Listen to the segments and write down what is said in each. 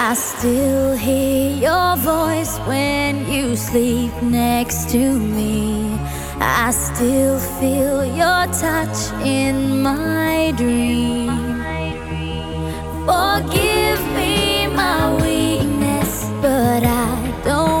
I still hear your voice when you sleep next to me. I still feel your touch in my dream. Forgive me my weakness, but I don't.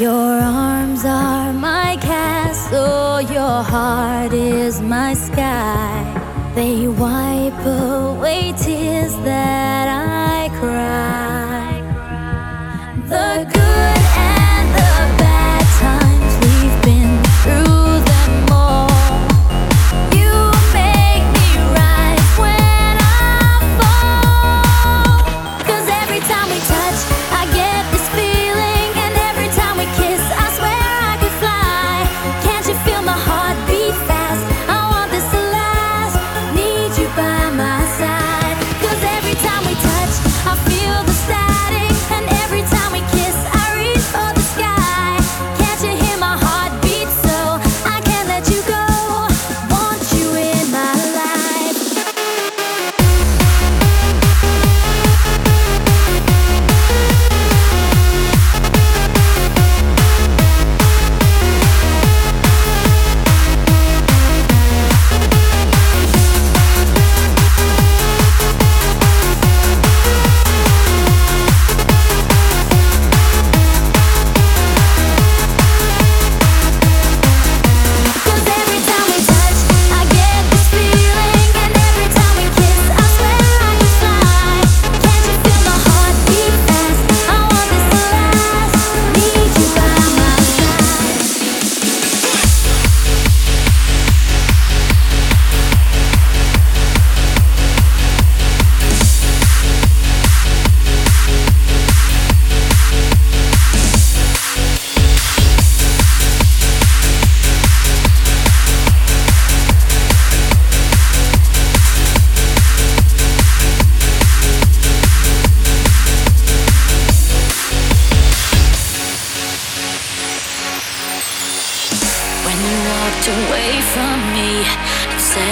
Your arms are my castle, your heart is my sky. They wipe away tears that I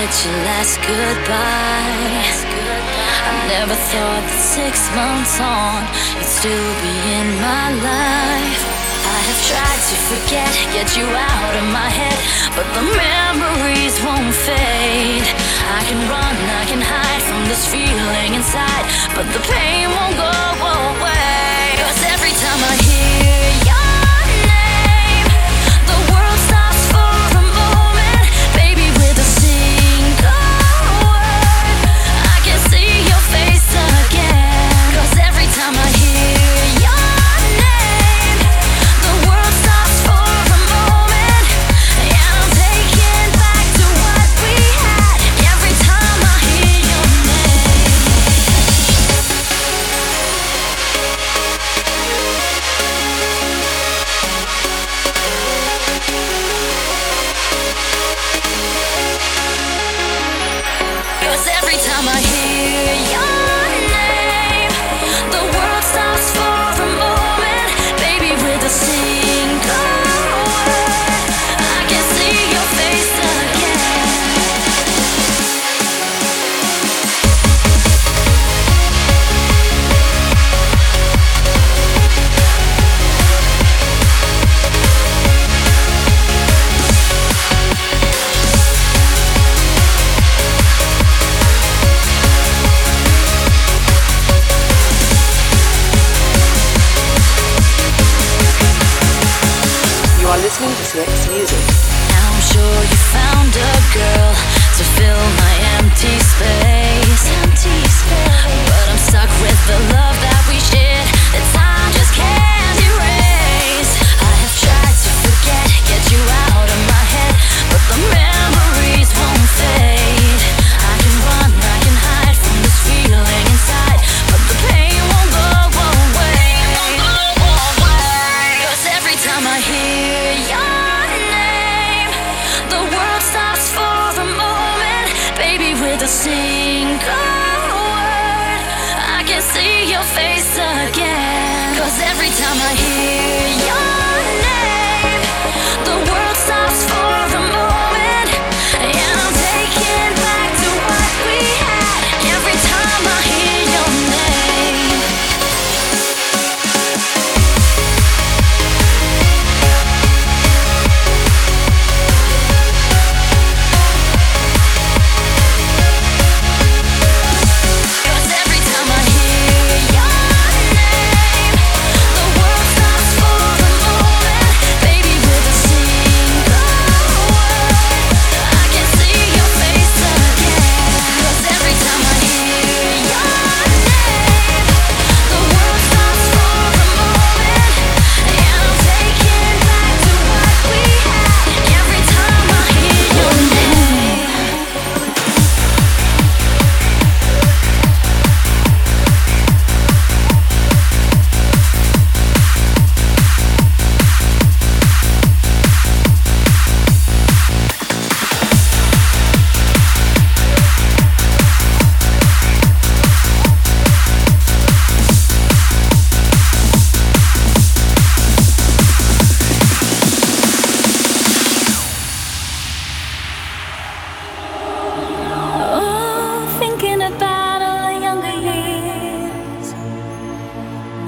it's your last goodbye. I never thought that six months on, you'd still be in my life. I have tried to forget, get you out of my head, but the memories won't fade. I can run, I can hide from this feeling inside, but the pain won't go away. Cause every time I hear you.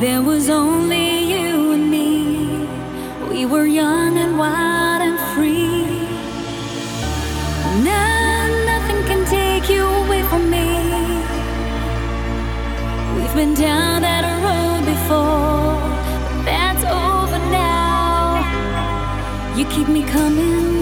There was only you and me. We were young and wild and free. Now nothing can take you away from me. We've been down that road before, but that's over now. You keep me coming.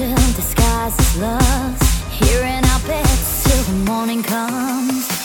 illusion disguises love Here in our beds till the morning comes.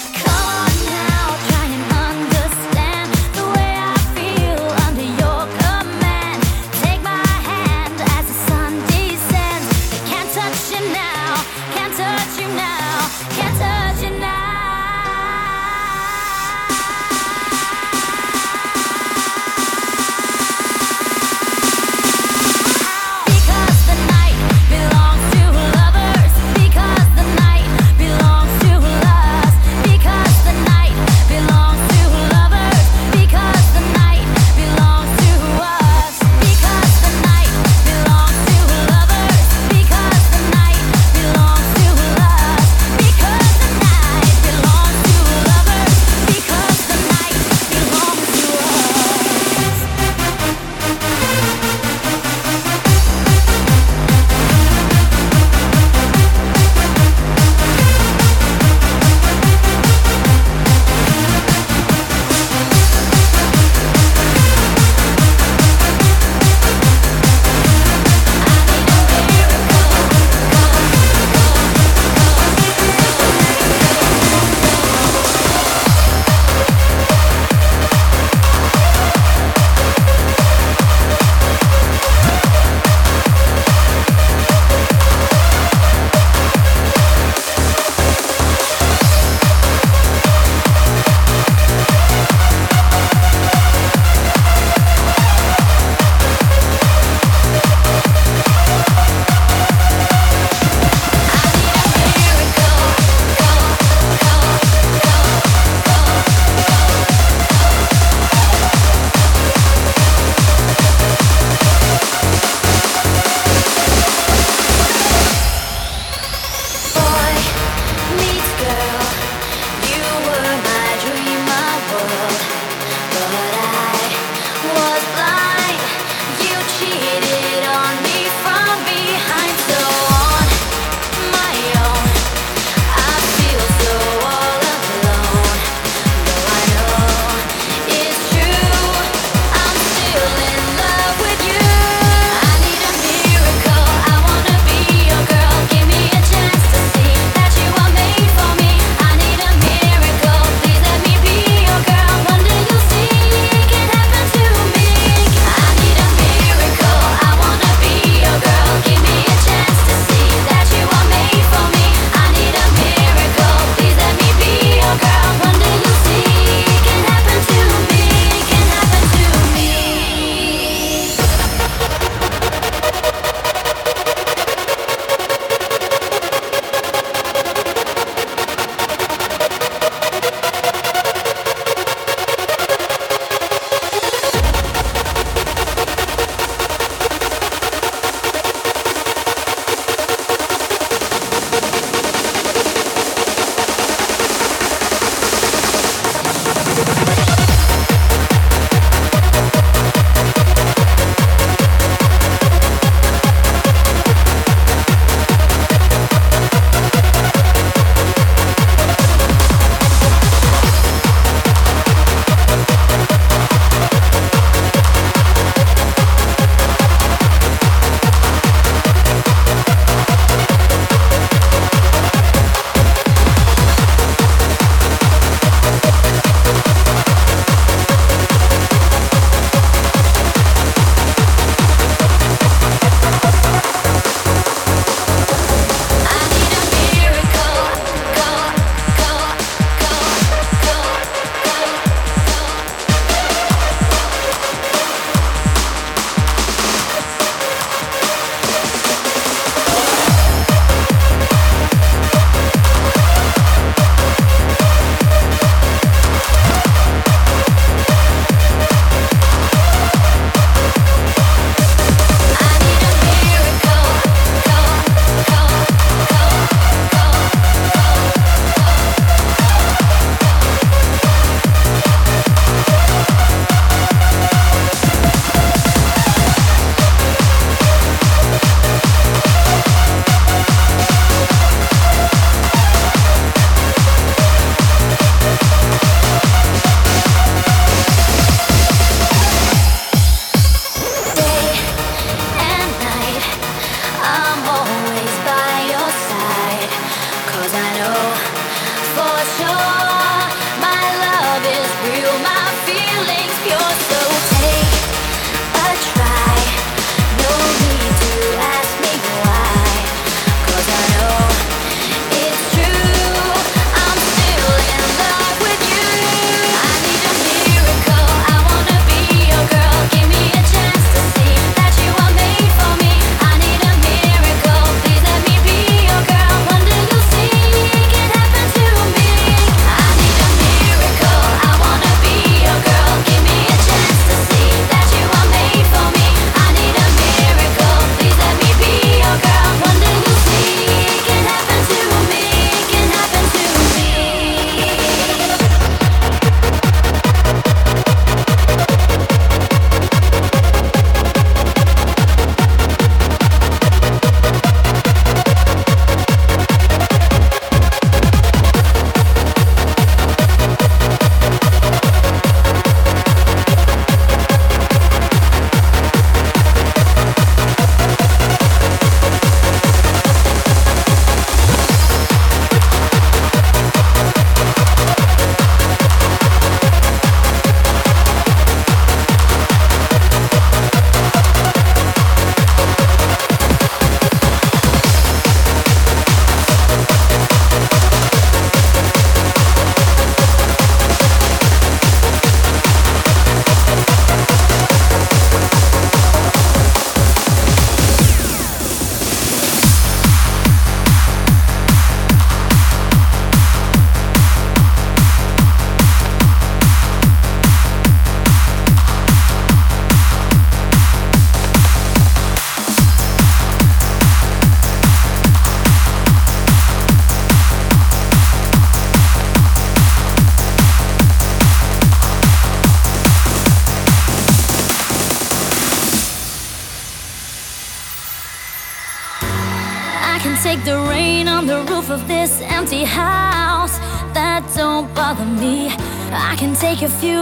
I can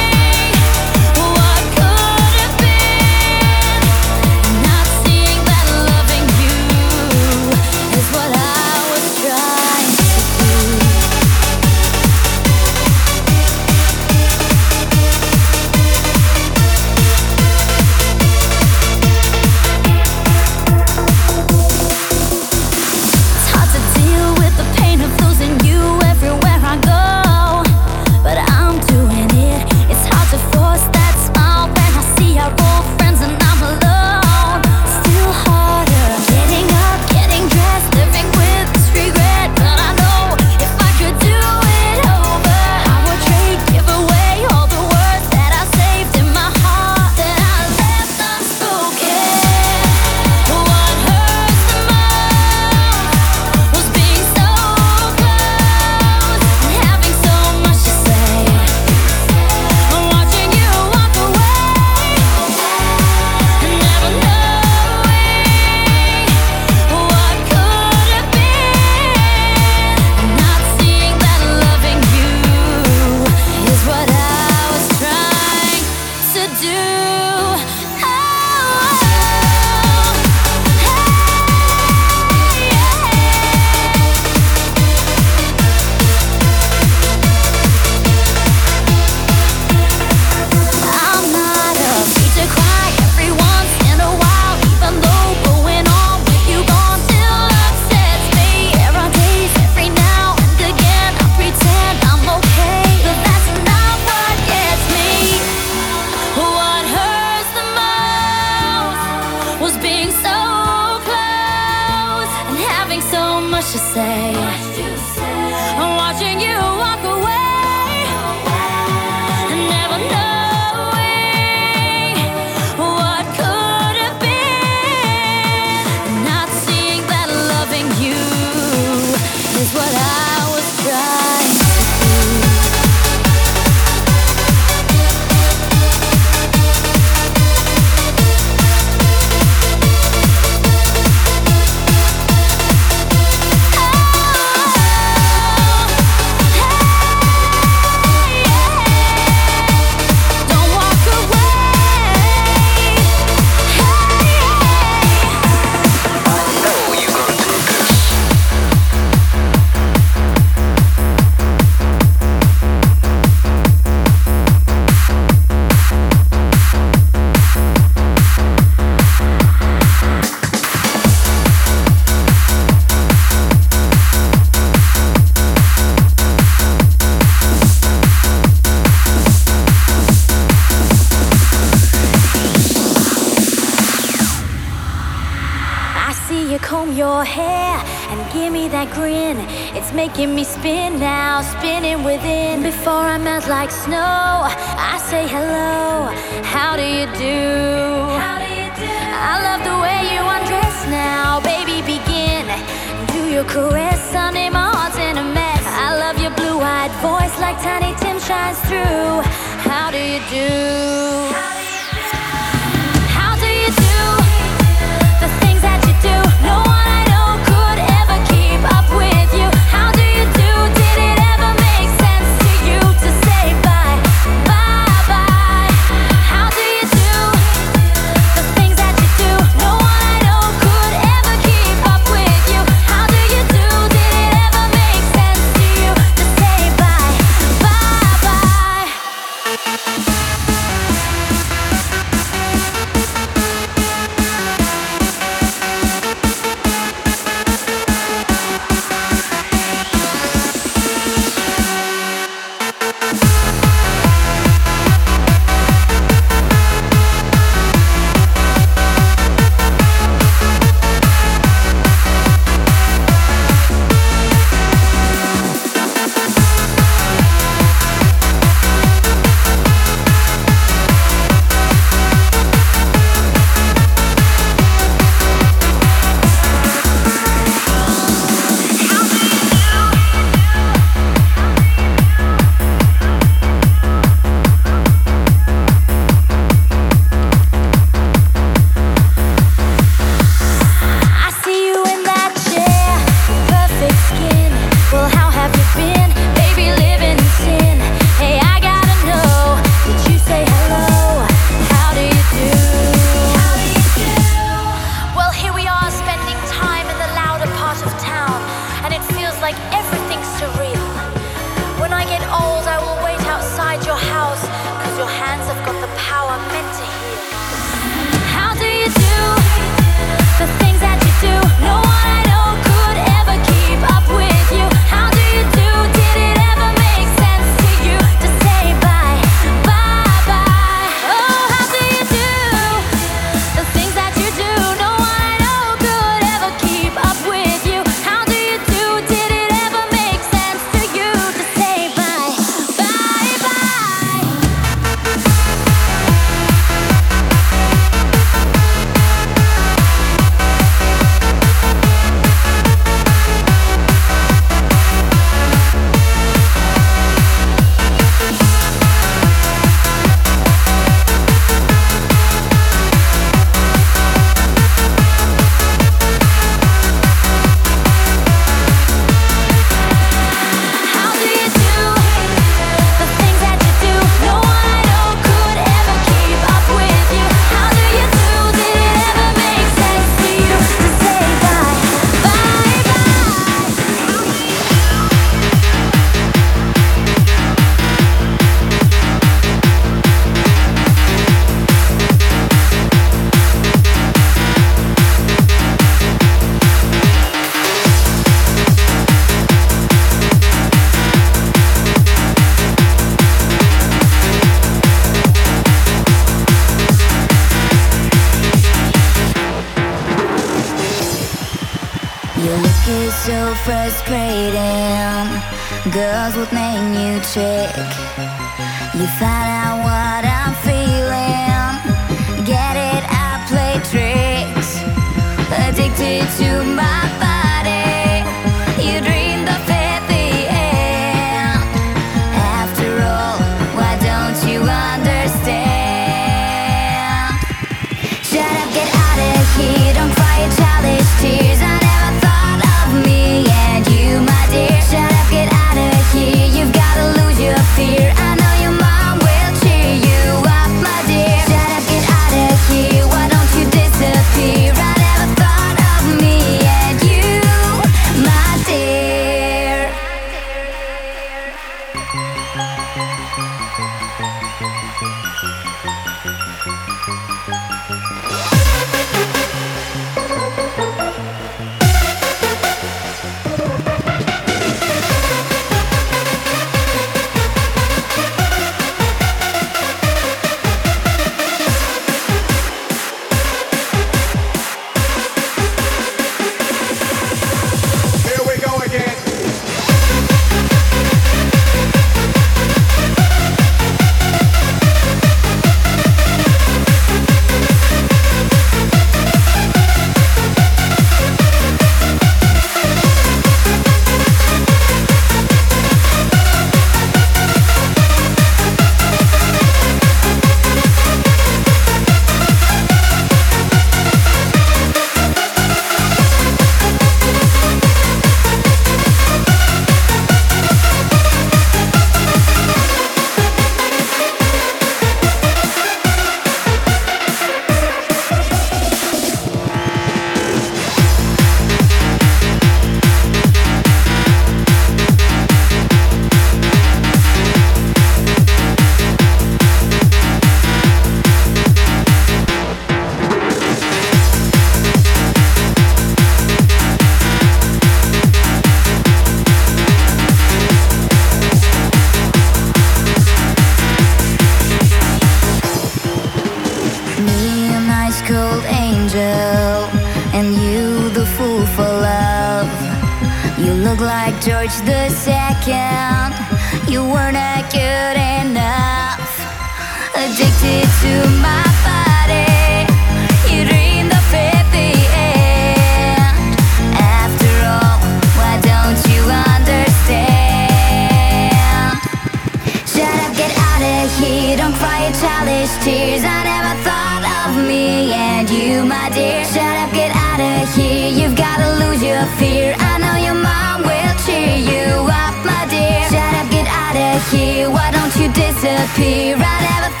I know your mom will cheer you up, my dear. Shut up, get out of here. Why don't you disappear? I never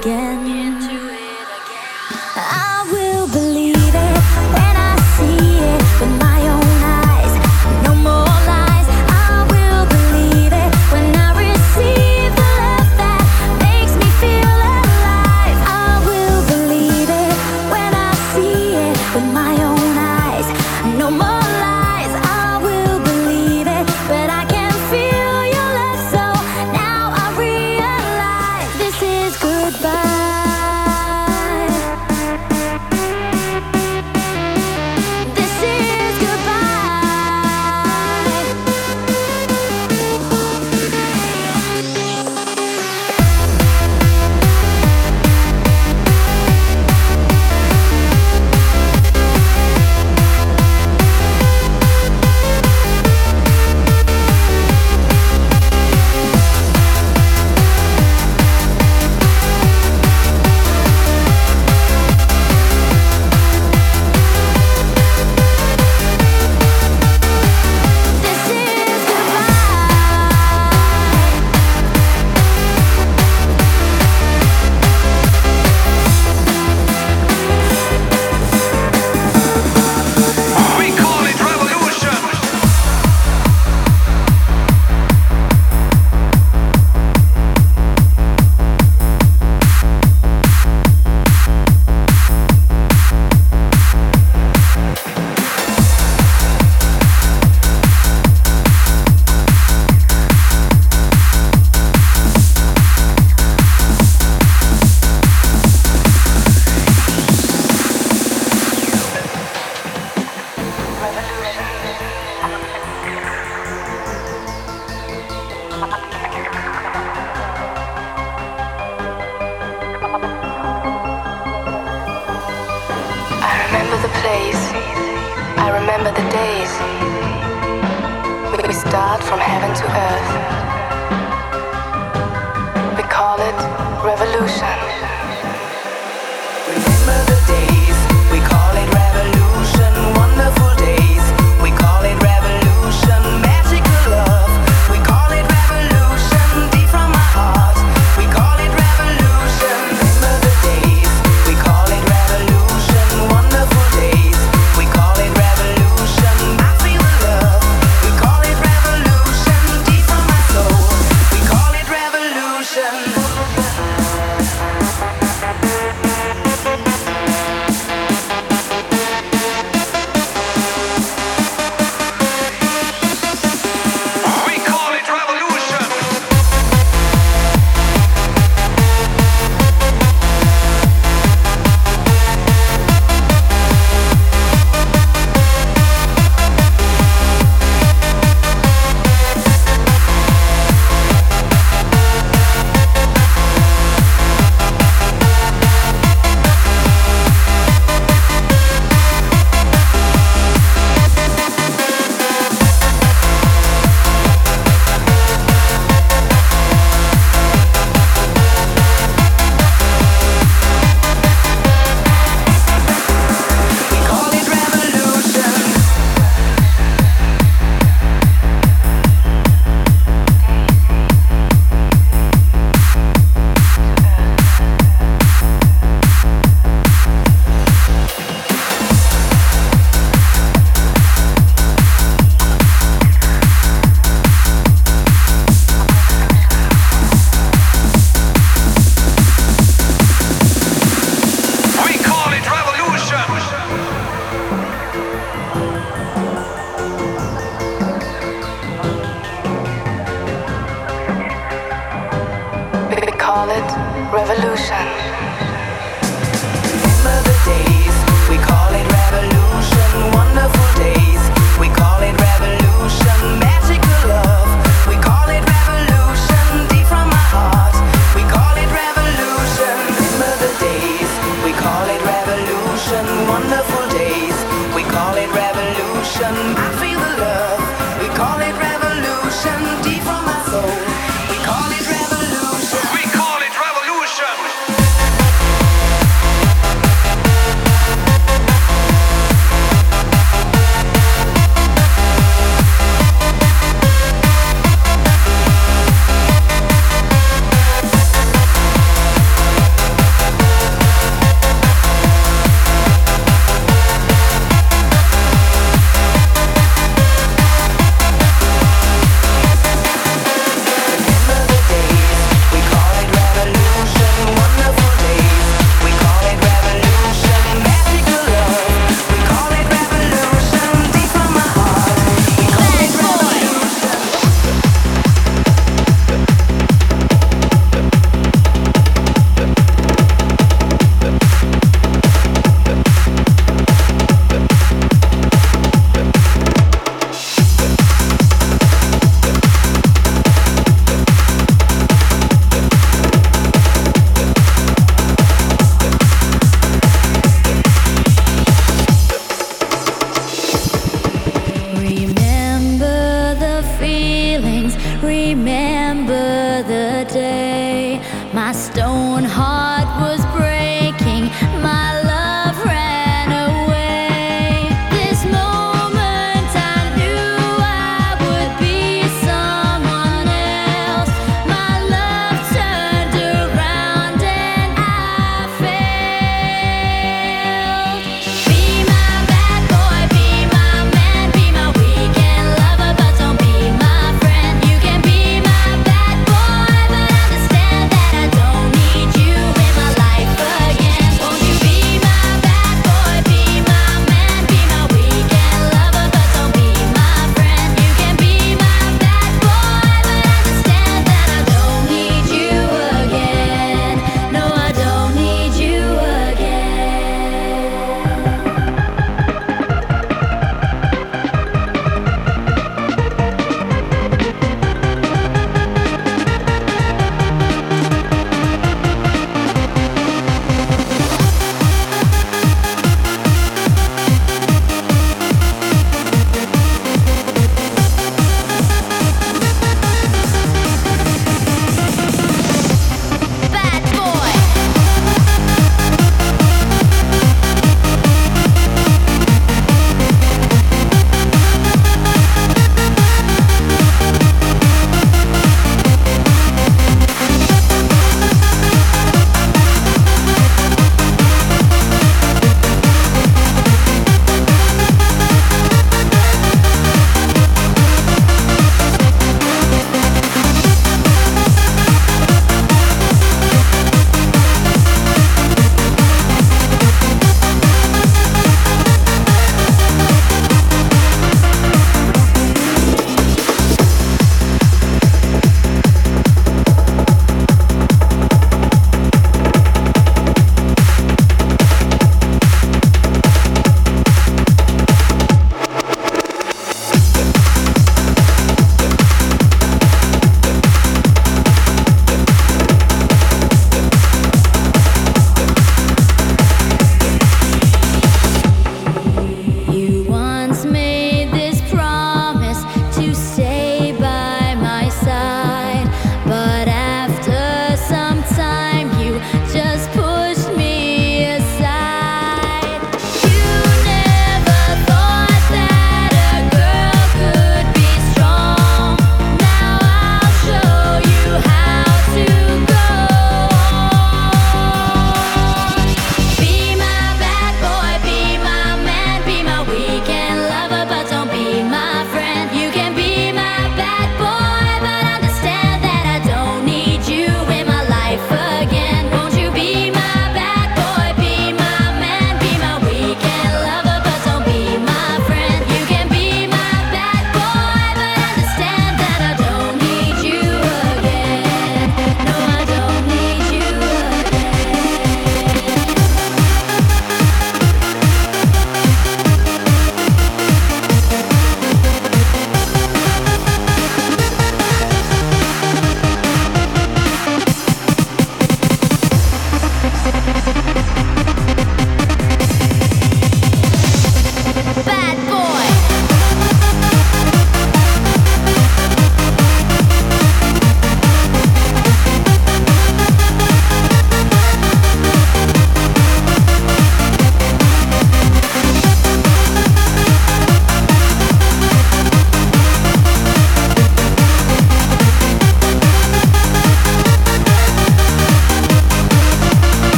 again.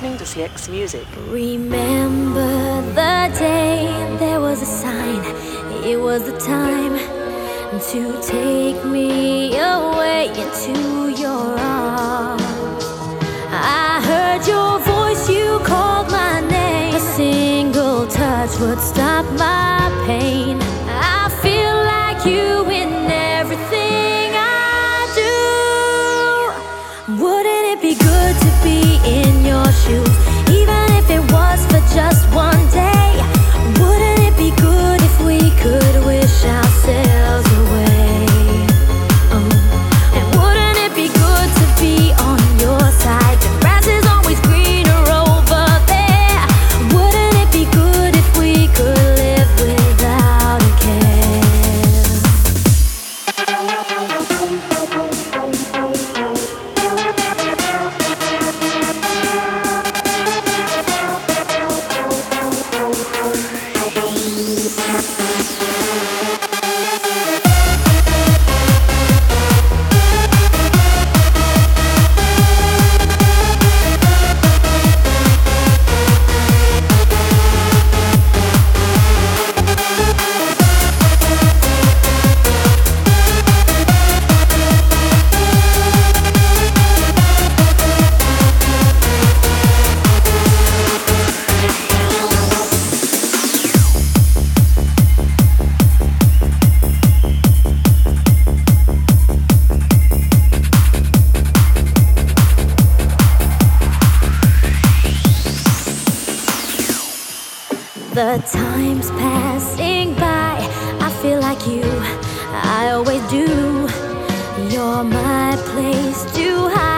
listening to CX Music. Remember the day there was a sign, it was the time to take me away into your arms. I heard your voice, you called my name. A single touch would stop my pain. I feel like you. the time's passing by. I feel like you, I always do. You're my place to hide.